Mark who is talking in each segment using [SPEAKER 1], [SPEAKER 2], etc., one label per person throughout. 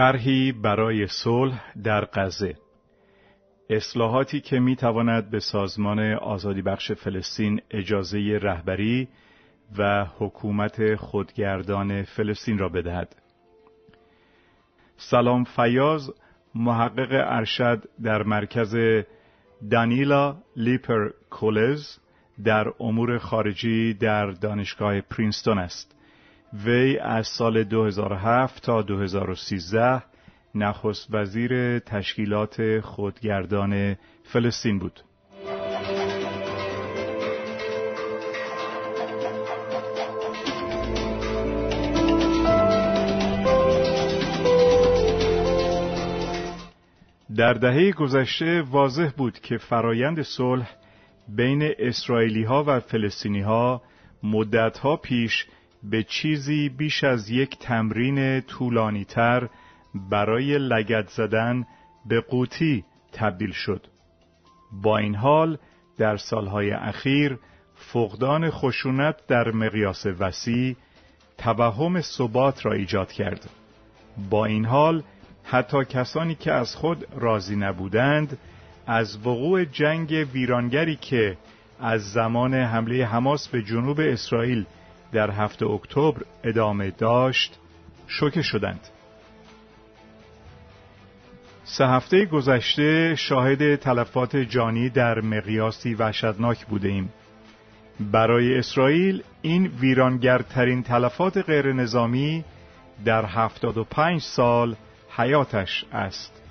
[SPEAKER 1] طرحی برای صلح در غزه اصلاحاتی که می تواند به سازمان آزادی بخش فلسطین اجازه رهبری و حکومت خودگردان فلسطین را بدهد. سلام فیاض محقق ارشد در مرکز دانیلا لیپر کولز در امور خارجی در دانشگاه پرینستون است. وی از سال 2007 تا 2013 نخست وزیر تشکیلات خودگردان فلسطین بود. در دهه گذشته واضح بود که فرایند صلح بین اسرائیلی ها و فلسطینی ها مدت ها پیش به چیزی بیش از یک تمرین طولانی تر برای لگت زدن به قوطی تبدیل شد. با این حال در سالهای اخیر فقدان خشونت در مقیاس وسیع توهم ثبات را ایجاد کرد. با این حال حتی کسانی که از خود راضی نبودند از وقوع جنگ ویرانگری که از زمان حمله حماس به جنوب اسرائیل در هفته اکتبر ادامه داشت شوکه شدند. سه هفته گذشته شاهد تلفات جانی در مقیاسی وحشتناک بوده ایم. برای اسرائیل این ویرانگرترین تلفات غیر نظامی در 75 سال حیاتش است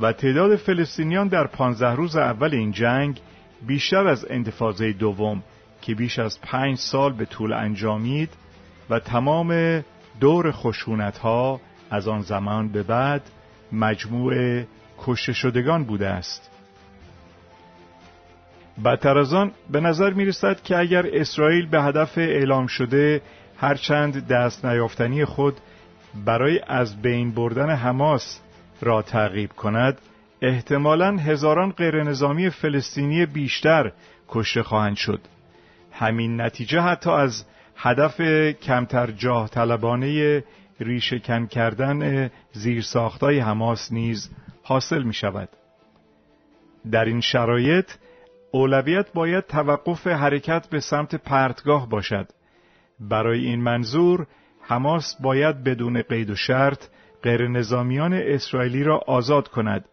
[SPEAKER 1] و تعداد فلسطینیان در پانزده روز اول این جنگ بیشتر از انتفاضه دوم که بیش از پنج سال به طول انجامید و تمام دور خشونت ها از آن زمان به بعد مجموع کشته شدگان بوده است. بدتر از آن به نظر می رسد که اگر اسرائیل به هدف اعلام شده هرچند دست نیافتنی خود برای از بین بردن حماس را تعقیب کند احتمالا هزاران غیرنظامی فلسطینی بیشتر کشته خواهند شد. همین نتیجه حتی از هدف کمتر جاه طلبانه ریشهکن کردن زیرساختای حماس نیز حاصل می شود. در این شرایط اولویت باید توقف حرکت به سمت پرتگاه باشد. برای این منظور حماس باید بدون قید و شرط غیر نظامیان اسرائیلی را آزاد کند.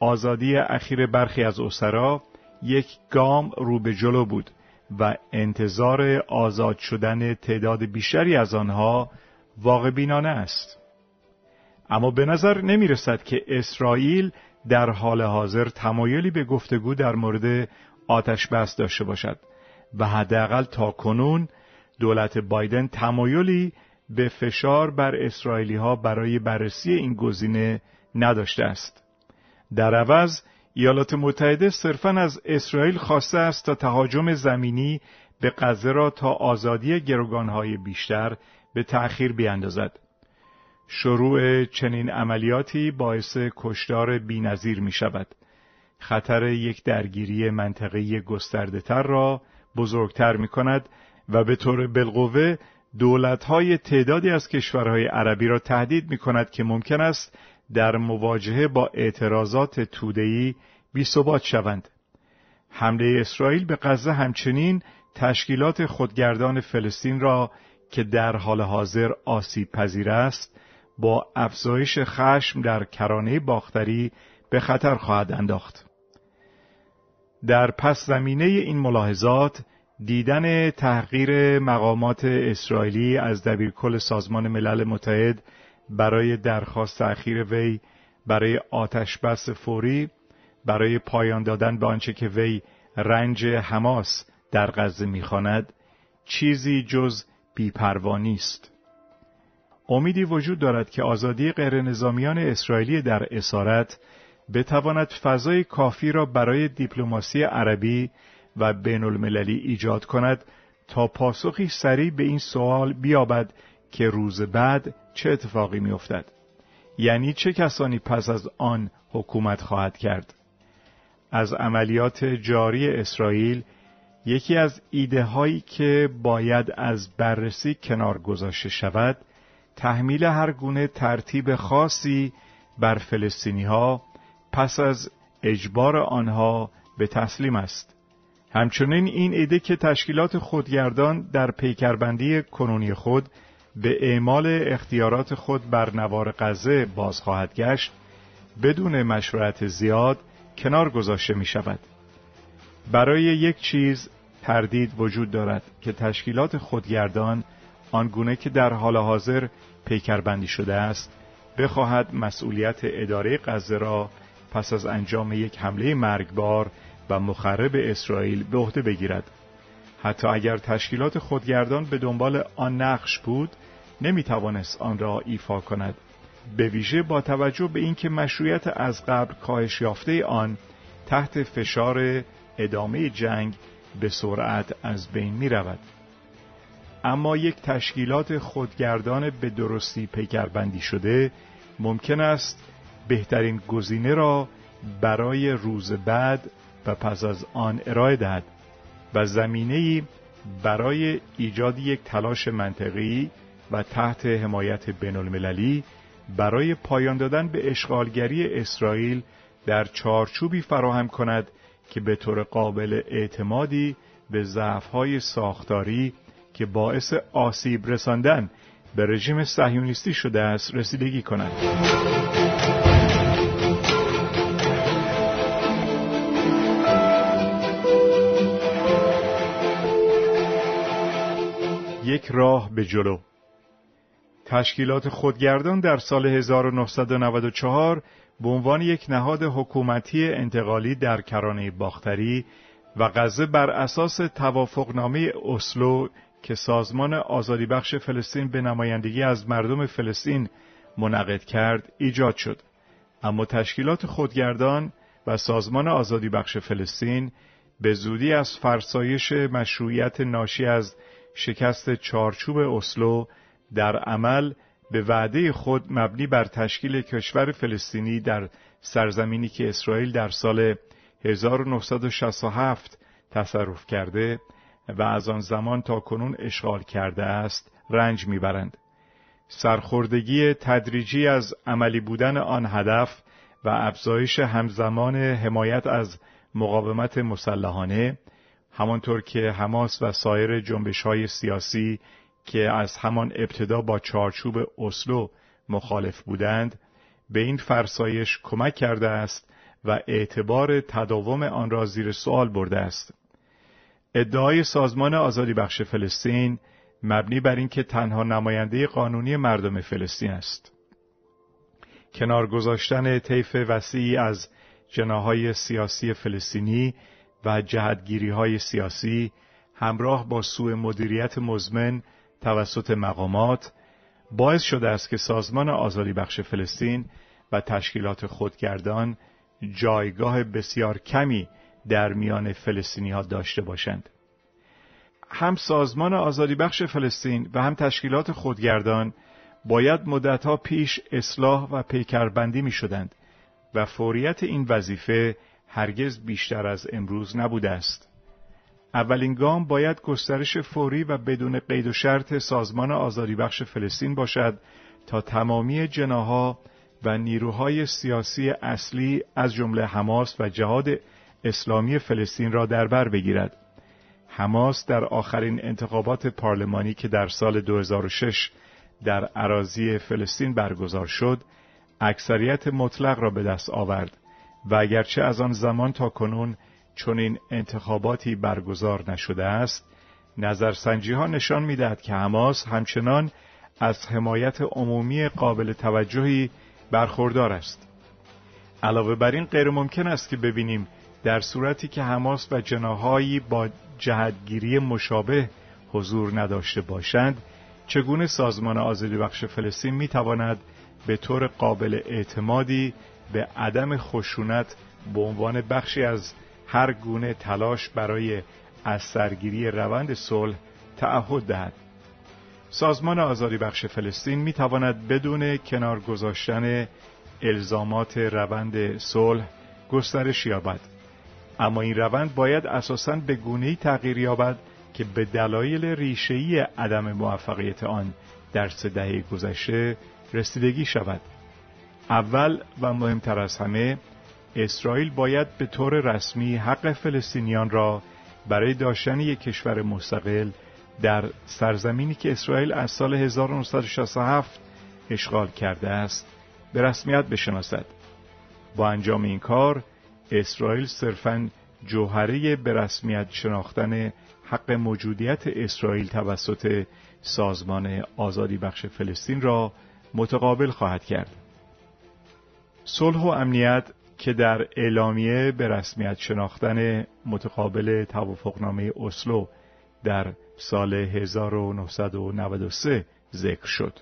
[SPEAKER 1] آزادی اخیر برخی از اسرا یک گام رو به جلو بود و انتظار آزاد شدن تعداد بیشتری از آنها واقع بینانه است. اما به نظر نمی رسد که اسرائیل در حال حاضر تمایلی به گفتگو در مورد آتش بس داشته باشد و حداقل تا کنون دولت بایدن تمایلی به فشار بر اسرائیلی ها برای بررسی این گزینه نداشته است. در عوض ایالات متحده صرفا از اسرائیل خواسته است تا تهاجم زمینی به غزه را تا آزادی گروگانهای بیشتر به تأخیر بیاندازد. شروع چنین عملیاتی باعث کشدار بینظیر می شود. خطر یک درگیری منطقی گسترده تر را بزرگتر می کند و به طور بالقوه دولتهای تعدادی از کشورهای عربی را تهدید می کند که ممکن است در مواجهه با اعتراضات تودهی بی ثبات شوند. حمله اسرائیل به غزه همچنین تشکیلات خودگردان فلسطین را که در حال حاضر آسیب پذیر است با افزایش خشم در کرانه باختری به خطر خواهد انداخت. در پس زمینه این ملاحظات دیدن تحقیر مقامات اسرائیلی از دبیرکل سازمان ملل متحد برای درخواست اخیر وی برای آتش بس فوری برای پایان دادن به آنچه که وی رنج حماس در غزه می‌خواند چیزی جز بیپروانی است امیدی وجود دارد که آزادی غیرنظامیان اسرائیلی در اسارت بتواند فضای کافی را برای دیپلماسی عربی و بین المللی ایجاد کند تا پاسخی سریع به این سوال بیابد که روز بعد چه اتفاقی میافتد؟ یعنی چه کسانی پس از آن حکومت خواهد کرد؟ از عملیات جاری اسرائیل یکی از ایده هایی که باید از بررسی کنار گذاشته شود تحمیل هر گونه ترتیب خاصی بر فلسطینی ها پس از اجبار آنها به تسلیم است. همچنین این ایده که تشکیلات خودگردان در پیکربندی کنونی خود به اعمال اختیارات خود بر نوار غزه باز خواهد گشت بدون مشورت زیاد کنار گذاشته می شود. برای یک چیز تردید وجود دارد که تشکیلات خودگردان آنگونه که در حال حاضر پیکربندی شده است بخواهد مسئولیت اداره غزه را پس از انجام یک حمله مرگبار و مخرب اسرائیل به عهده بگیرد حتی اگر تشکیلات خودگردان به دنبال آن نقش بود نمی توانست آن را ایفا کند به ویژه با توجه به اینکه مشروعیت از قبل کاهش یافته آن تحت فشار ادامه جنگ به سرعت از بین می رود. اما یک تشکیلات خودگردان به درستی پیکربندی شده ممکن است بهترین گزینه را برای روز بعد و پس از آن ارائه دهد و زمینه برای ایجاد یک تلاش منطقی و تحت حمایت بین المللی برای پایان دادن به اشغالگری اسرائیل در چارچوبی فراهم کند که به طور قابل اعتمادی به ضعف‌های ساختاری که باعث آسیب رساندن به رژیم صهیونیستی شده است رسیدگی کند. یک راه به جلو تشکیلات خودگردان در سال 1994 به عنوان یک نهاد حکومتی انتقالی در کرانه باختری و غزه بر اساس توافقنامه اسلو که سازمان آزادی بخش فلسطین به نمایندگی از مردم فلسطین منعقد کرد ایجاد شد. اما تشکیلات خودگردان و سازمان آزادی بخش فلسطین به زودی از فرسایش مشروعیت ناشی از شکست چارچوب اسلو در عمل به وعده خود مبنی بر تشکیل کشور فلسطینی در سرزمینی که اسرائیل در سال 1967 تصرف کرده و از آن زمان تا کنون اشغال کرده است رنج می‌برند. سرخوردگی تدریجی از عملی بودن آن هدف و افزایش همزمان حمایت از مقاومت مسلحانه همانطور که حماس و سایر جنبش های سیاسی که از همان ابتدا با چارچوب اسلو مخالف بودند به این فرسایش کمک کرده است و اعتبار تداوم آن را زیر سوال برده است. ادعای سازمان آزادی بخش فلسطین مبنی بر اینکه تنها نماینده قانونی مردم فلسطین است. کنار گذاشتن طیف وسیعی از جناهای سیاسی فلسطینی و جهتگیری های سیاسی همراه با سوء مدیریت مزمن توسط مقامات باعث شده است که سازمان آزادی بخش فلسطین و تشکیلات خودگردان جایگاه بسیار کمی در میان فلسطینی ها داشته باشند. هم سازمان آزادی بخش فلسطین و هم تشکیلات خودگردان باید مدتها پیش اصلاح و پیکربندی می شدند و فوریت این وظیفه هرگز بیشتر از امروز نبوده است. اولین گام باید گسترش فوری و بدون قید و شرط سازمان آزادی بخش فلسطین باشد تا تمامی جناها و نیروهای سیاسی اصلی از جمله حماس و جهاد اسلامی فلسطین را در بر بگیرد. حماس در آخرین انتخابات پارلمانی که در سال 2006 در عراضی فلسطین برگزار شد، اکثریت مطلق را به دست آورد و اگرچه از آن زمان تا کنون چون این انتخاباتی برگزار نشده است نظرسنجی ها نشان می‌دهد که حماس همچنان از حمایت عمومی قابل توجهی برخوردار است. علاوه بر این غیر ممکن است که ببینیم در صورتی که حماس و جناهایی با جهتگیری مشابه حضور نداشته باشند چگونه سازمان آزادی بخش فلسطین می تواند به طور قابل اعتمادی به عدم خشونت به عنوان بخشی از هر گونه تلاش برای از سرگیری روند صلح تعهد دهد. سازمان آزادی بخش فلسطین می تواند بدون کنار گذاشتن الزامات روند صلح گسترش یابد. اما این روند باید اساساً به گونه‌ای تغییر یابد که به دلایل ریشه‌ای عدم موفقیت آن در سه دهه گذشته رسیدگی شود. اول و مهمتر از همه اسرائیل باید به طور رسمی حق فلسطینیان را برای داشتن یک کشور مستقل در سرزمینی که اسرائیل از سال 1967 اشغال کرده است به رسمیت بشناسد با انجام این کار اسرائیل صرفاً جوهره به رسمیت شناختن حق موجودیت اسرائیل توسط سازمان آزادی بخش فلسطین را متقابل خواهد کرد. صلح و امنیت که در اعلامیه به رسمیت شناختن متقابل توافقنامه اسلو در سال 1993 ذکر شد.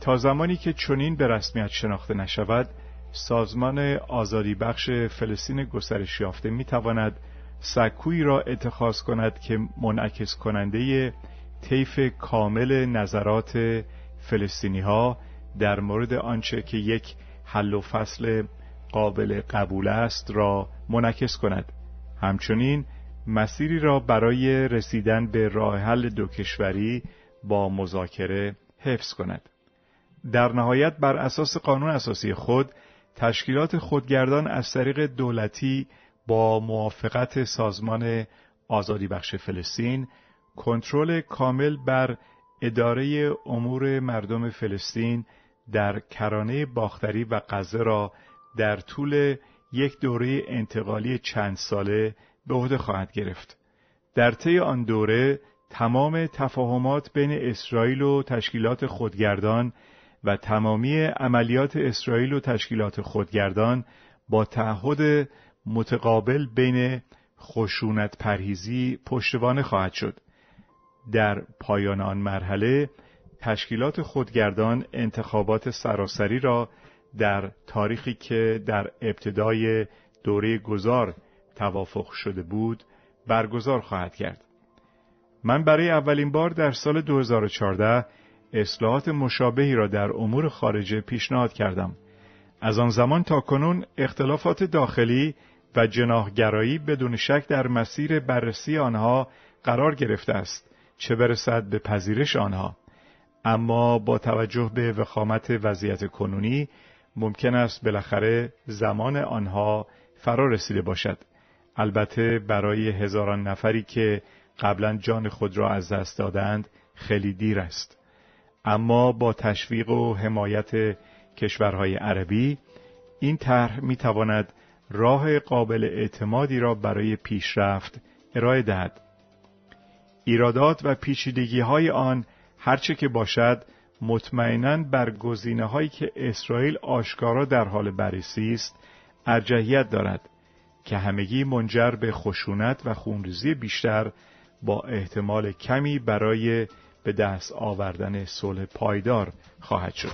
[SPEAKER 1] تا زمانی که چنین به رسمیت شناخته نشود، سازمان آزادی بخش فلسطین گسترش یافته می تواند سکویی را اتخاذ کند که منعکس کننده طیف کامل نظرات فلسطینی ها در مورد آنچه که یک حل و فصل قابل قبول است را منعکس کند. همچنین مسیری را برای رسیدن به راه حل دو کشوری با مذاکره حفظ کند. در نهایت بر اساس قانون اساسی خود تشکیلات خودگردان از طریق دولتی با موافقت سازمان آزادی بخش فلسطین کنترل کامل بر اداره امور مردم فلسطین در کرانه باختری و غزه را در طول یک دوره انتقالی چند ساله به عهده خواهد گرفت. در طی آن دوره تمام تفاهمات بین اسرائیل و تشکیلات خودگردان و تمامی عملیات اسرائیل و تشکیلات خودگردان با تعهد متقابل بین خشونت پرهیزی پشتوانه خواهد شد. در پایان آن مرحله تشکیلات خودگردان انتخابات سراسری را در تاریخی که در ابتدای دوره گذار توافق شده بود برگزار خواهد کرد. من برای اولین بار در سال 2014 اصلاحات مشابهی را در امور خارجه پیشنهاد کردم. از آن زمان تا کنون اختلافات داخلی و جناهگرایی بدون شک در مسیر بررسی آنها قرار گرفته است چه برسد به پذیرش آنها اما با توجه به وخامت وضعیت کنونی ممکن است بالاخره زمان آنها فرا رسیده باشد البته برای هزاران نفری که قبلا جان خود را از دست دادند خیلی دیر است اما با تشویق و حمایت کشورهای عربی این طرح می تواند راه قابل اعتمادی را برای پیشرفت ارائه دهد. ایرادات و پیچیدگی های آن هرچه که باشد مطمئنا بر گزینه هایی که اسرائیل آشکارا در حال بررسی است ارجحیت دارد که همگی منجر به خشونت و خونریزی بیشتر با احتمال کمی برای به دست آوردن صلح پایدار خواهد شد.